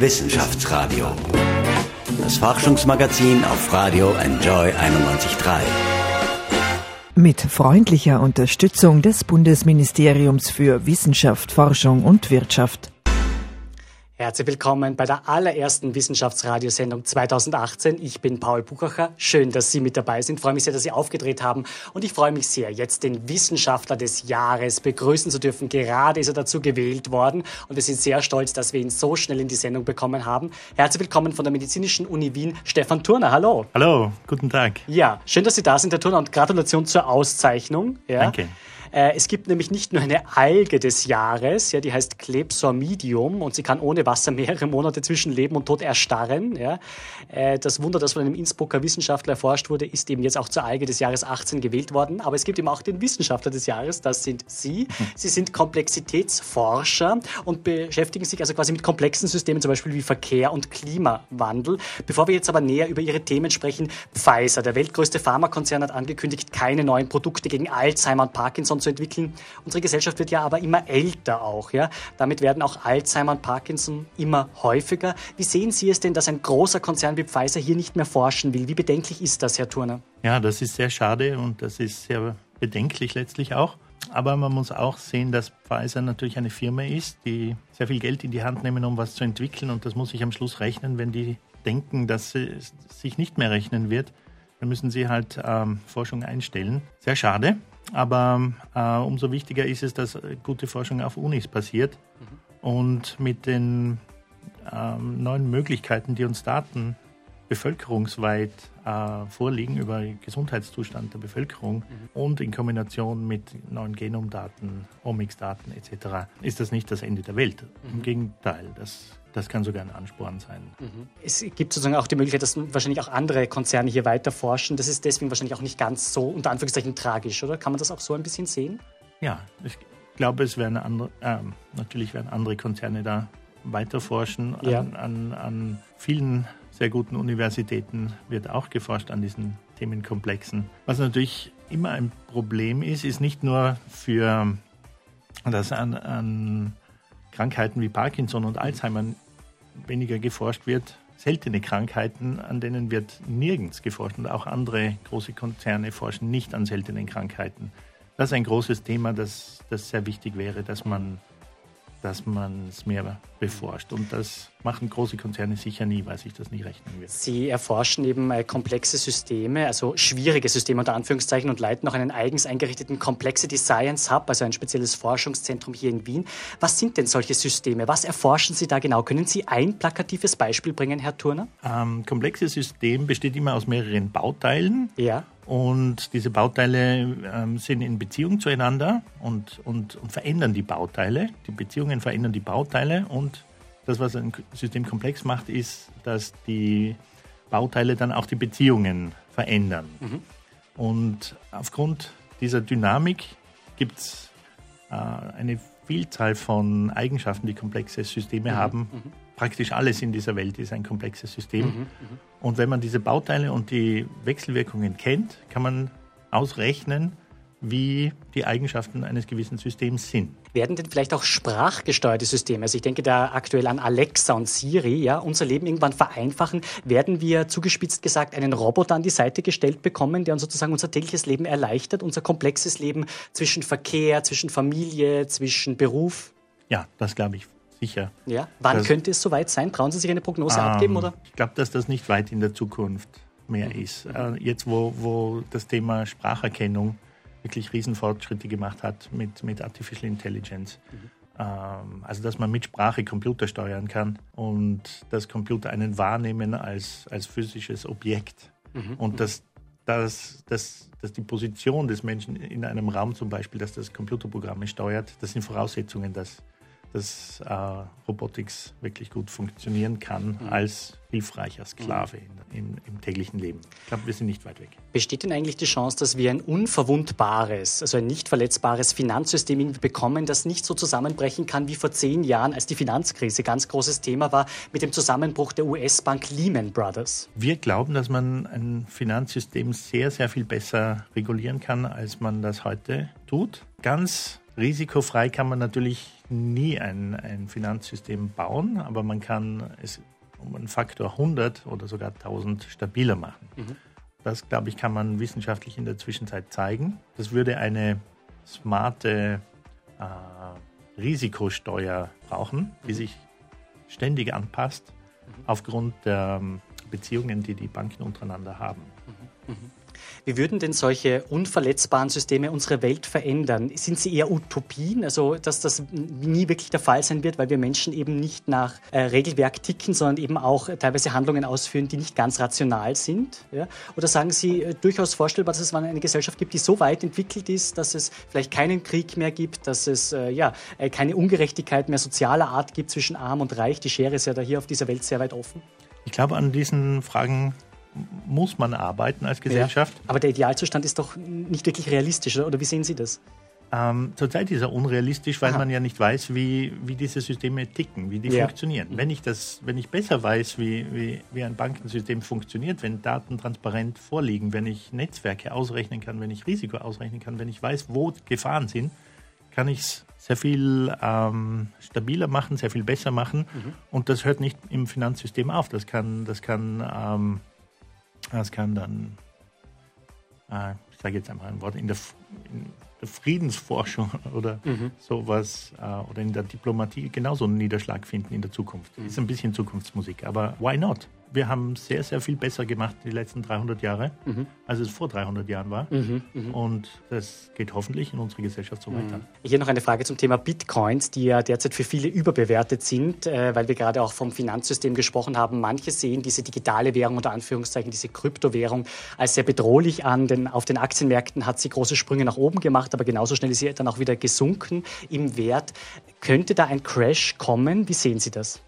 Wissenschaftsradio. Das Forschungsmagazin auf Radio Enjoy 91.3. Mit freundlicher Unterstützung des Bundesministeriums für Wissenschaft, Forschung und Wirtschaft. Herzlich willkommen bei der allerersten Wissenschaftsradiosendung 2018. Ich bin Paul Buchacher. Schön, dass Sie mit dabei sind. Ich freue mich sehr, dass Sie aufgedreht haben. Und ich freue mich sehr, jetzt den Wissenschaftler des Jahres begrüßen zu dürfen. Gerade ist er dazu gewählt worden. Und wir sind sehr stolz, dass wir ihn so schnell in die Sendung bekommen haben. Herzlich willkommen von der Medizinischen Uni Wien, Stefan Turner. Hallo. Hallo, guten Tag. Ja, schön, dass Sie da sind, Herr Turner. Und Gratulation zur Auszeichnung. Ja. Danke. Äh, es gibt nämlich nicht nur eine Alge des Jahres, ja, die heißt Klebsormidium und sie kann ohne Wasser mehrere Monate zwischen Leben und Tod erstarren. Ja. Äh, das Wunder, das von einem Innsbrucker Wissenschaftler erforscht wurde, ist eben jetzt auch zur Alge des Jahres 18 gewählt worden. Aber es gibt eben auch den Wissenschaftler des Jahres, das sind Sie. Sie sind Komplexitätsforscher und beschäftigen sich also quasi mit komplexen Systemen, zum Beispiel wie Verkehr und Klimawandel. Bevor wir jetzt aber näher über Ihre Themen sprechen, Pfizer, der weltgrößte Pharmakonzern, hat angekündigt, keine neuen Produkte gegen Alzheimer und Parkinson zu entwickeln. Unsere Gesellschaft wird ja aber immer älter auch. Ja? Damit werden auch Alzheimer und Parkinson immer häufiger. Wie sehen Sie es denn, dass ein großer Konzern wie Pfizer hier nicht mehr forschen will? Wie bedenklich ist das, Herr Turner? Ja, das ist sehr schade und das ist sehr bedenklich letztlich auch. Aber man muss auch sehen, dass Pfizer natürlich eine Firma ist, die sehr viel Geld in die Hand nehmen, um was zu entwickeln. Und das muss sich am Schluss rechnen. Wenn die denken, dass es sich nicht mehr rechnen wird, dann müssen sie halt ähm, Forschung einstellen. Sehr schade. Aber äh, umso wichtiger ist es, dass gute Forschung auf Unis passiert. Mhm. Und mit den ähm, neuen Möglichkeiten, die uns Daten bevölkerungsweit äh, vorliegen über den Gesundheitszustand der Bevölkerung mhm. und in Kombination mit neuen Genomdaten, Omics-Daten etc., ist das nicht das Ende der Welt. Mhm. Im Gegenteil, das das kann sogar ein Ansporn sein. Mhm. Es gibt sozusagen auch die Möglichkeit, dass wahrscheinlich auch andere Konzerne hier weiter forschen. Das ist deswegen wahrscheinlich auch nicht ganz so unter Anführungszeichen tragisch, oder? Kann man das auch so ein bisschen sehen? Ja, ich glaube, es werden andere, äh, natürlich werden andere Konzerne da weiter forschen. An, an, an vielen sehr guten Universitäten wird auch geforscht an diesen Themenkomplexen. Was natürlich immer ein Problem ist, ist nicht nur für das an, an Krankheiten wie Parkinson und Alzheimer weniger geforscht wird, seltene Krankheiten, an denen wird nirgends geforscht und auch andere große Konzerne forschen nicht an seltenen Krankheiten. Das ist ein großes Thema, das, das sehr wichtig wäre, dass man dass man es mehr beforscht. Und das machen große Konzerne sicher nie, weil sich das nie rechnen wird. Sie erforschen eben äh, komplexe Systeme, also schwierige Systeme unter Anführungszeichen und leiten auch einen eigens eingerichteten Complexity Science Hub, also ein spezielles Forschungszentrum hier in Wien. Was sind denn solche Systeme? Was erforschen Sie da genau? Können Sie ein plakatives Beispiel bringen, Herr Turner? Ähm, komplexes System besteht immer aus mehreren Bauteilen. Ja. Und diese Bauteile ähm, sind in Beziehung zueinander und, und, und verändern die Bauteile. Die Beziehungen verändern die Bauteile und das, was ein System komplex macht, ist, dass die Bauteile dann auch die Beziehungen verändern. Mhm. Und aufgrund dieser Dynamik gibt es äh, eine Vielzahl von Eigenschaften, die komplexe Systeme mhm. haben. Mhm praktisch alles in dieser Welt ist ein komplexes System. Mhm, mhm, und wenn man diese Bauteile und die Wechselwirkungen kennt, kann man ausrechnen, wie die Eigenschaften eines gewissen Systems sind. Werden denn vielleicht auch sprachgesteuerte Systeme, also ich denke da aktuell an Alexa und Siri, ja, unser Leben irgendwann vereinfachen? Werden wir zugespitzt gesagt einen Roboter an die Seite gestellt bekommen, der uns sozusagen unser tägliches Leben erleichtert, unser komplexes Leben zwischen Verkehr, zwischen Familie, zwischen Beruf? Ja, das glaube ich sicher. Ja, wann das, könnte es soweit sein? Trauen Sie sich eine Prognose ähm, abgeben? Oder? Ich glaube, dass das nicht weit in der Zukunft mehr mhm. ist. Äh, jetzt, wo, wo das Thema Spracherkennung wirklich Riesenfortschritte gemacht hat mit, mit Artificial Intelligence. Mhm. Ähm, also, dass man mit Sprache Computer steuern kann und dass Computer einen wahrnehmen als, als physisches Objekt. Mhm. Und dass, dass, dass, dass die Position des Menschen in einem Raum zum Beispiel, dass das Computerprogramme steuert, das sind Voraussetzungen, dass dass äh, Robotics wirklich gut funktionieren kann mhm. als hilfreicher Sklave in, in, im täglichen Leben. Ich glaube, wir sind nicht weit weg. Besteht denn eigentlich die Chance, dass wir ein unverwundbares, also ein nicht verletzbares Finanzsystem bekommen, das nicht so zusammenbrechen kann wie vor zehn Jahren, als die Finanzkrise ganz großes Thema war mit dem Zusammenbruch der US-Bank Lehman Brothers? Wir glauben, dass man ein Finanzsystem sehr, sehr viel besser regulieren kann, als man das heute tut. Ganz risikofrei kann man natürlich nie ein, ein Finanzsystem bauen, aber man kann es um einen Faktor 100 oder sogar 1000 stabiler machen. Mhm. Das, glaube ich, kann man wissenschaftlich in der Zwischenzeit zeigen. Das würde eine smarte äh, Risikosteuer brauchen, die mhm. sich ständig anpasst mhm. aufgrund der ähm, Beziehungen, die die Banken untereinander haben. Mhm. Wie würden denn solche unverletzbaren Systeme unsere Welt verändern? Sind sie eher Utopien, also dass das nie wirklich der Fall sein wird, weil wir Menschen eben nicht nach äh, Regelwerk ticken, sondern eben auch teilweise Handlungen ausführen, die nicht ganz rational sind? Ja? Oder sagen Sie äh, durchaus vorstellbar, dass es eine Gesellschaft gibt, die so weit entwickelt ist, dass es vielleicht keinen Krieg mehr gibt, dass es äh, ja, äh, keine Ungerechtigkeit mehr sozialer Art gibt zwischen Arm und Reich? Die Schere ist ja da hier auf dieser Welt sehr weit offen. Ich glaube, an diesen Fragen muss man arbeiten als Gesellschaft. Ja, aber der Idealzustand ist doch nicht wirklich realistisch, oder? wie sehen Sie das? Ähm, zurzeit ist er unrealistisch, weil Aha. man ja nicht weiß, wie, wie diese Systeme ticken, wie die ja. funktionieren. Wenn ich, das, wenn ich besser weiß, wie, wie, wie ein Bankensystem funktioniert, wenn Daten transparent vorliegen, wenn ich Netzwerke ausrechnen kann, wenn ich Risiko ausrechnen kann, wenn ich weiß, wo Gefahren sind, kann ich es sehr viel ähm, stabiler machen, sehr viel besser machen. Mhm. Und das hört nicht im Finanzsystem auf. Das kann, das kann ähm, das kann dann, äh, ich sage jetzt einmal ein Wort, in der, in der Friedensforschung oder mhm. sowas äh, oder in der Diplomatie genauso einen Niederschlag finden in der Zukunft. Mhm. Ist ein bisschen Zukunftsmusik, aber why not? Wir haben sehr, sehr viel besser gemacht die letzten 300 Jahre, mhm. als es vor 300 Jahren war. Mhm, mh. Und das geht hoffentlich in unserer Gesellschaft so weiter. Mhm. Hier noch eine Frage zum Thema Bitcoins, die ja derzeit für viele überbewertet sind, äh, weil wir gerade auch vom Finanzsystem gesprochen haben. Manche sehen diese digitale Währung unter Anführungszeichen, diese Kryptowährung als sehr bedrohlich an, denn auf den Aktienmärkten hat sie große Sprünge nach oben gemacht, aber genauso schnell ist sie dann auch wieder gesunken im Wert. Könnte da ein Crash kommen? Wie sehen Sie das?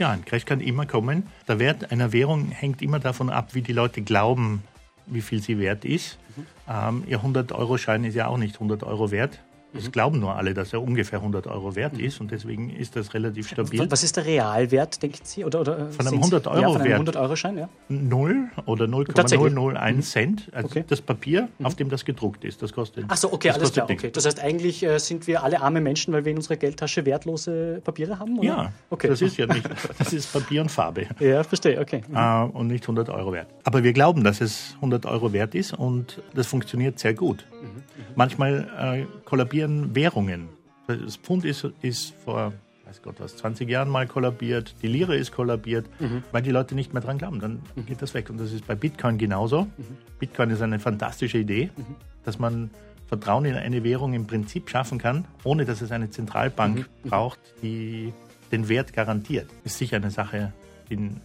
Ja, ein Crash kann immer kommen. Der Wert einer Währung hängt immer davon ab, wie die Leute glauben, wie viel sie wert ist. Mhm. Ähm, ihr 100-Euro-Schein ist ja auch nicht 100 Euro wert. Es mhm. glauben nur alle, dass er ungefähr 100 Euro wert mhm. ist und deswegen ist das relativ stabil. Was ist der Realwert, denken Sie? Oder, oder von einem 100 Euro ja, von einem 100 Euro Schein, ja? Null oder 0,001 mhm. Cent. Also okay. das Papier, mhm. auf dem das gedruckt ist, das kostet. Ach so, okay, alles klar. Okay. Das heißt, eigentlich äh, sind wir alle arme Menschen, weil wir in unserer Geldtasche wertlose Papiere haben? Oder? Ja, okay. das ist ja nicht. Das ist Papier und Farbe. Ja, verstehe, okay. Mhm. Äh, und nicht 100 Euro wert. Aber wir glauben, dass es 100 Euro wert ist und das funktioniert sehr gut. Mhm. Manchmal äh, kollabieren Währungen. Das Pfund ist, ist vor weiß Gott was, 20 Jahren mal kollabiert, die Lire ist kollabiert, mhm. weil die Leute nicht mehr dran glauben. Dann mhm. geht das weg. Und das ist bei Bitcoin genauso. Mhm. Bitcoin ist eine fantastische Idee, mhm. dass man Vertrauen in eine Währung im Prinzip schaffen kann, ohne dass es eine Zentralbank mhm. Mhm. braucht, die den Wert garantiert. Ist sicher eine Sache, die in,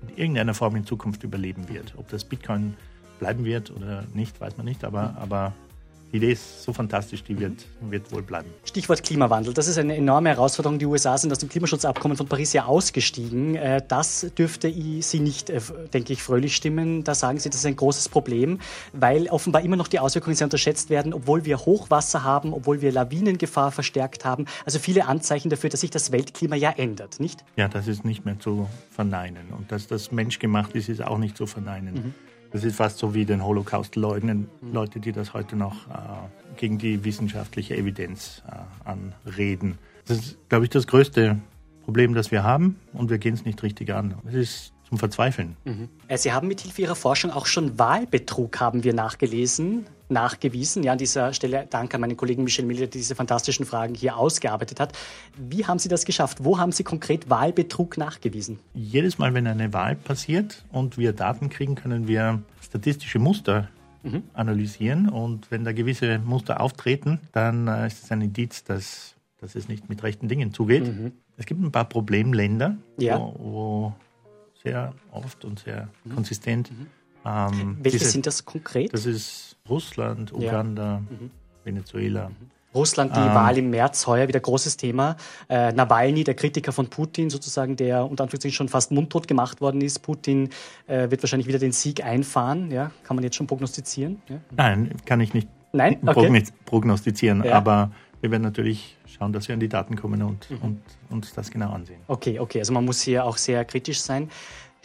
in irgendeiner Form in Zukunft überleben wird. Ob das Bitcoin bleiben wird oder nicht, weiß man nicht, aber, aber die Idee ist so fantastisch, die wird, wird wohl bleiben. Stichwort Klimawandel. Das ist eine enorme Herausforderung. Die USA sind aus dem Klimaschutzabkommen von Paris ja ausgestiegen. Äh, das dürfte Sie nicht, äh, denke ich, fröhlich stimmen. Da sagen Sie, das ist ein großes Problem, weil offenbar immer noch die Auswirkungen sehr unterschätzt werden, obwohl wir Hochwasser haben, obwohl wir Lawinengefahr verstärkt haben. Also viele Anzeichen dafür, dass sich das Weltklima ja ändert, nicht? Ja, das ist nicht mehr zu verneinen. Und dass das menschgemacht ist, ist auch nicht zu verneinen. Mhm. Das ist fast so wie den Holocaust leugnen, Leute, die das heute noch äh, gegen die wissenschaftliche Evidenz äh, anreden. Das ist, glaube ich, das größte Problem, das wir haben und wir gehen es nicht richtig an. Es ist zum Verzweifeln. Mhm. Äh, Sie haben mithilfe Ihrer Forschung auch schon Wahlbetrug, haben wir nachgelesen, nachgewiesen. Ja, an dieser Stelle danke an meinen Kollegen Michel Miller, der diese fantastischen Fragen hier ausgearbeitet hat. Wie haben Sie das geschafft? Wo haben Sie konkret Wahlbetrug nachgewiesen? Jedes Mal, wenn eine Wahl passiert und wir Daten kriegen, können wir statistische Muster mhm. analysieren. Und wenn da gewisse Muster auftreten, dann äh, ist es ein Indiz, dass, dass es nicht mit rechten Dingen zugeht. Mhm. Es gibt ein paar Problemländer, ja. wo, wo sehr oft und sehr mhm. konsistent. Ähm, Welche diese, sind das konkret? Das ist Russland, Uganda, ja. mhm. Venezuela. Mhm. Russland, die ähm, Wahl im März heuer wieder großes Thema. Äh, Nawalny, der Kritiker von Putin, sozusagen, der unter Anführungszeichen schon fast mundtot gemacht worden ist. Putin äh, wird wahrscheinlich wieder den Sieg einfahren. Ja? Kann man jetzt schon prognostizieren? Ja? Nein, kann ich nicht Nein? Okay. prognostizieren. Ja. Aber wir werden natürlich schauen, dass wir an die Daten kommen und, mhm. und uns das genau ansehen. Okay, okay. Also man muss hier auch sehr kritisch sein.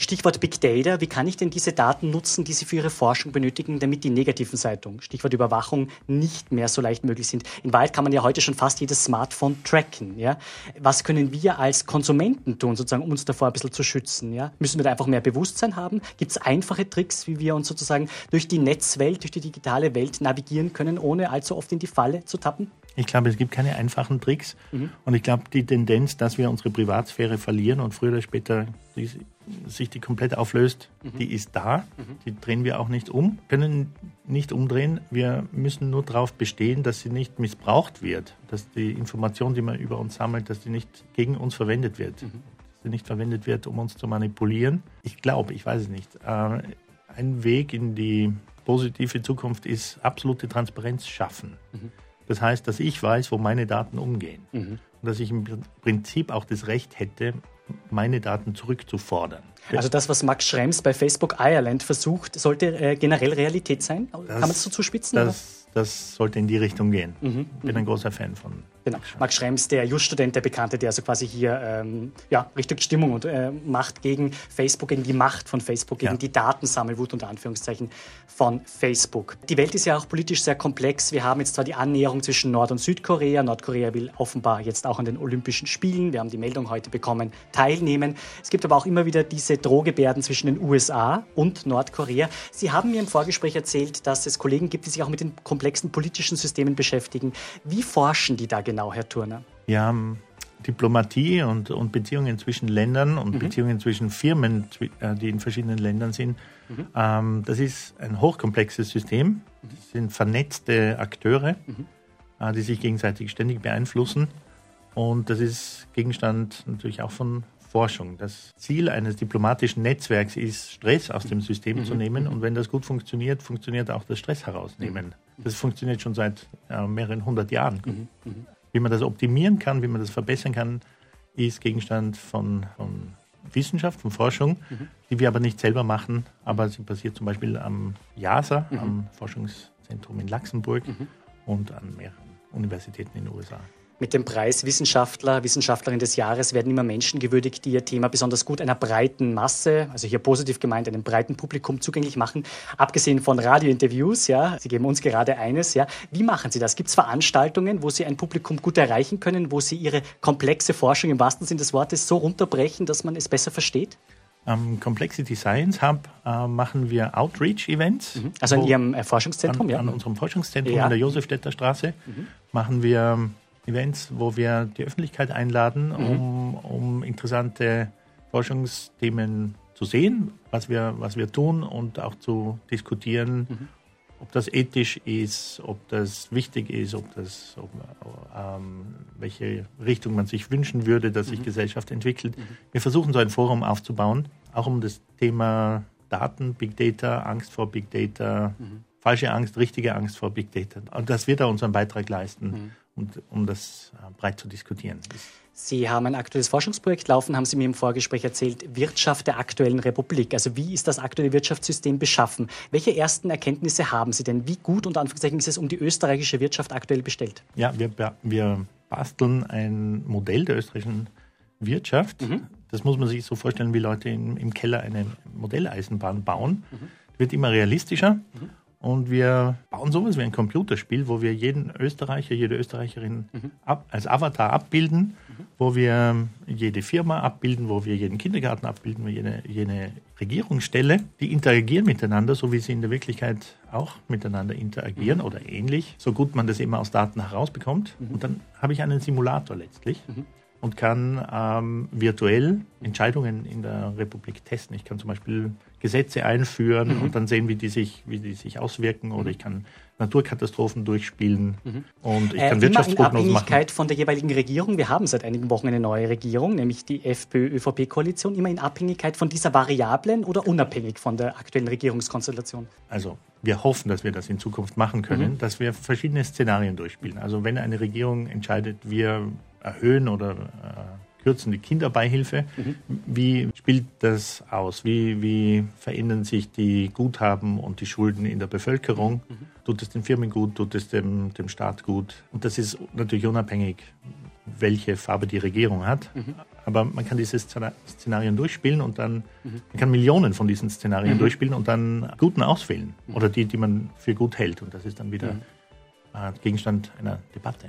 Stichwort Big Data. Wie kann ich denn diese Daten nutzen, die Sie für Ihre Forschung benötigen, damit die negativen Seiten, Stichwort Überwachung, nicht mehr so leicht möglich sind? In Wahrheit kann man ja heute schon fast jedes Smartphone tracken. Ja? Was können wir als Konsumenten tun, sozusagen, um uns davor ein bisschen zu schützen? Ja? Müssen wir da einfach mehr Bewusstsein haben? Gibt es einfache Tricks, wie wir uns sozusagen durch die Netzwelt, durch die digitale Welt navigieren können, ohne allzu oft in die Falle zu tappen? Ich glaube, es gibt keine einfachen Tricks. Mhm. Und ich glaube, die Tendenz, dass wir unsere Privatsphäre verlieren und früher oder später sich die komplett auflöst, mhm. die ist da. Mhm. Die drehen wir auch nicht um, können nicht umdrehen. Wir müssen nur darauf bestehen, dass sie nicht missbraucht wird, dass die Information, die man über uns sammelt, dass die nicht gegen uns verwendet wird. Mhm. Dass sie nicht verwendet wird, um uns zu manipulieren. Ich glaube, ich weiß es nicht. Äh, ein Weg in die positive Zukunft ist absolute Transparenz schaffen. Mhm. Das heißt, dass ich weiß, wo meine Daten umgehen. Mhm. Und dass ich im Prinzip auch das Recht hätte, meine Daten zurückzufordern. Also das, was Max Schrems bei Facebook Ireland versucht, sollte äh, generell Realität sein? Das, Kann man es so zuspitzen? Das, das, sollte in die Richtung gehen. Mhm. Ich bin ein großer Fan von Genau. Max Schrems, der Just-Student, der Bekannte, der also quasi hier ähm, ja, richtig Stimmung und äh, Macht gegen Facebook, gegen die Macht von Facebook, gegen ja. die Datensammelwut unter Anführungszeichen von Facebook. Die Welt ist ja auch politisch sehr komplex. Wir haben jetzt zwar die Annäherung zwischen Nord- und Südkorea. Nordkorea will offenbar jetzt auch an den Olympischen Spielen, wir haben die Meldung heute bekommen, teilnehmen. Es gibt aber auch immer wieder diese Drohgebärden zwischen den USA und Nordkorea. Sie haben mir im Vorgespräch erzählt, dass es Kollegen gibt, die sich auch mit den komplexen politischen Systemen beschäftigen. Wie forschen die da genau, Herr Turner? Ja, Diplomatie und, und Beziehungen zwischen Ländern und mhm. Beziehungen zwischen Firmen, äh, die in verschiedenen Ländern sind, mhm. ähm, das ist ein hochkomplexes System. Das sind vernetzte Akteure, mhm. äh, die sich gegenseitig ständig beeinflussen. Und das ist Gegenstand natürlich auch von Forschung. Das Ziel eines diplomatischen Netzwerks ist, Stress aus dem System mhm. zu nehmen. Und wenn das gut funktioniert, funktioniert auch das Stress herausnehmen. Mhm. Das funktioniert schon seit äh, mehreren hundert Jahren. Wie man das optimieren kann, wie man das verbessern kann, ist Gegenstand von, von Wissenschaft, von Forschung, mhm. die wir aber nicht selber machen. Aber sie basiert zum Beispiel am JASA, mhm. am Forschungszentrum in Luxemburg mhm. und an mehreren Universitäten in den USA. Mit dem Preis Wissenschaftler, Wissenschaftlerin des Jahres werden immer Menschen gewürdigt, die ihr Thema besonders gut einer breiten Masse, also hier positiv gemeint, einem breiten Publikum zugänglich machen. Abgesehen von Radiointerviews, ja, Sie geben uns gerade eines, ja. Wie machen Sie das? Gibt es Veranstaltungen, wo Sie ein Publikum gut erreichen können, wo Sie Ihre komplexe Forschung im wahrsten Sinne des Wortes so runterbrechen, dass man es besser versteht? Am Complexity Science Hub äh, machen wir Outreach-Events. Mhm. Also an Ihrem äh, Forschungszentrum, an, ja? An unserem Forschungszentrum ja. in der Josefstädter Straße mhm. machen wir Events, wo wir die Öffentlichkeit einladen, mhm. um, um interessante Forschungsthemen zu sehen, was wir, was wir tun und auch zu diskutieren, mhm. ob das ethisch ist, ob das wichtig ist, ob das, ob, ähm, welche Richtung man sich wünschen würde, dass sich mhm. Gesellschaft entwickelt. Mhm. Wir versuchen so ein Forum aufzubauen, auch um das Thema Daten, Big Data, Angst vor Big Data, mhm. Falsche Angst, richtige Angst vor Big Data. Und dass wir da unseren Beitrag leisten. Mhm und, um das äh, breit zu diskutieren. Sie haben ein aktuelles Forschungsprojekt laufen, haben Sie mir im Vorgespräch erzählt, Wirtschaft der aktuellen Republik. Also wie ist das aktuelle Wirtschaftssystem beschaffen? Welche ersten Erkenntnisse haben Sie denn? Wie gut unter Anführungszeichen ist es um die österreichische Wirtschaft aktuell bestellt? Ja, wir, wir basteln ein Modell der österreichischen Wirtschaft. Mhm. Das muss man sich so vorstellen, wie Leute im, im Keller eine Modelleisenbahn bauen. Mhm. Wird immer realistischer. Mhm. Und wir bauen sowas wie ein Computerspiel, wo wir jeden Österreicher, jede Österreicherin mhm. ab, als Avatar abbilden, mhm. wo wir jede Firma abbilden, wo wir jeden Kindergarten abbilden, wo jede, jede Regierungsstelle, die interagieren miteinander, so wie sie in der Wirklichkeit auch miteinander interagieren mhm. oder ähnlich, so gut man das immer aus Daten herausbekommt. Mhm. Und dann habe ich einen Simulator letztlich mhm. Und kann ähm, virtuell Entscheidungen in der Republik testen. Ich kann zum Beispiel Gesetze einführen mhm. und dann sehen, wie die sich, wie die sich auswirken. Oder mhm. ich kann Naturkatastrophen durchspielen mhm. und ich äh, kann äh, Wirtschaftsprognosen machen. in Abhängigkeit von der jeweiligen Regierung. Wir haben seit einigen Wochen eine neue Regierung, nämlich die FPÖ-ÖVP-Koalition. Immer in Abhängigkeit von dieser Variablen oder unabhängig von der aktuellen Regierungskonstellation? Also wir hoffen, dass wir das in Zukunft machen können, mhm. dass wir verschiedene Szenarien durchspielen. Also wenn eine Regierung entscheidet, wir erhöhen oder äh, kürzen die Kinderbeihilfe. Mhm. Wie spielt das aus? Wie, wie verändern sich die Guthaben und die Schulden in der Bevölkerung? Mhm. Tut es den Firmen gut? Tut es dem, dem Staat gut? Und das ist natürlich unabhängig, welche Farbe die Regierung hat. Mhm. Aber man kann diese Szenarien durchspielen und dann, mhm. man kann Millionen von diesen Szenarien mhm. durchspielen und dann guten auswählen. Mhm. Oder die, die man für gut hält. Und das ist dann wieder mhm. äh, Gegenstand einer Debatte.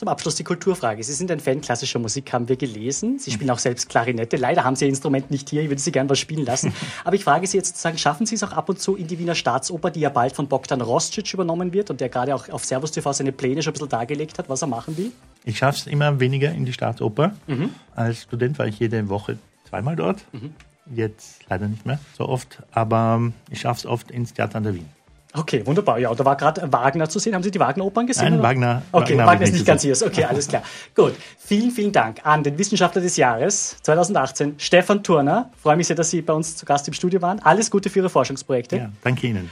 Zum Abschluss die Kulturfrage. Sie sind ein Fan klassischer Musik, haben wir gelesen. Sie spielen auch selbst Klarinette. Leider haben Sie Ihr Instrument nicht hier. Ich würde Sie gerne was spielen lassen. Aber ich frage Sie jetzt sozusagen, schaffen Sie es auch ab und zu in die Wiener Staatsoper, die ja bald von Bogdan Roscic übernommen wird und der gerade auch auf Servus TV seine Pläne schon ein bisschen dargelegt hat, was er machen will? Ich schaffe es immer weniger in die Staatsoper. Mhm. Als Student war ich jede Woche zweimal dort. Mhm. Jetzt leider nicht mehr so oft. Aber ich schaffe es oft ins Theater an der Wien. Okay, wunderbar. Ja, da war gerade Wagner zu sehen. Haben Sie die Wagner-Opern gesehen? Nein? Wagner. Okay, Wagner, Wagner ist nicht ganz hier. Okay, alles klar. Gut. Vielen, vielen Dank an den Wissenschaftler des Jahres 2018, Stefan Turner. freue mich sehr, dass Sie bei uns zu Gast im Studio waren. Alles Gute für Ihre Forschungsprojekte. Ja, danke Ihnen.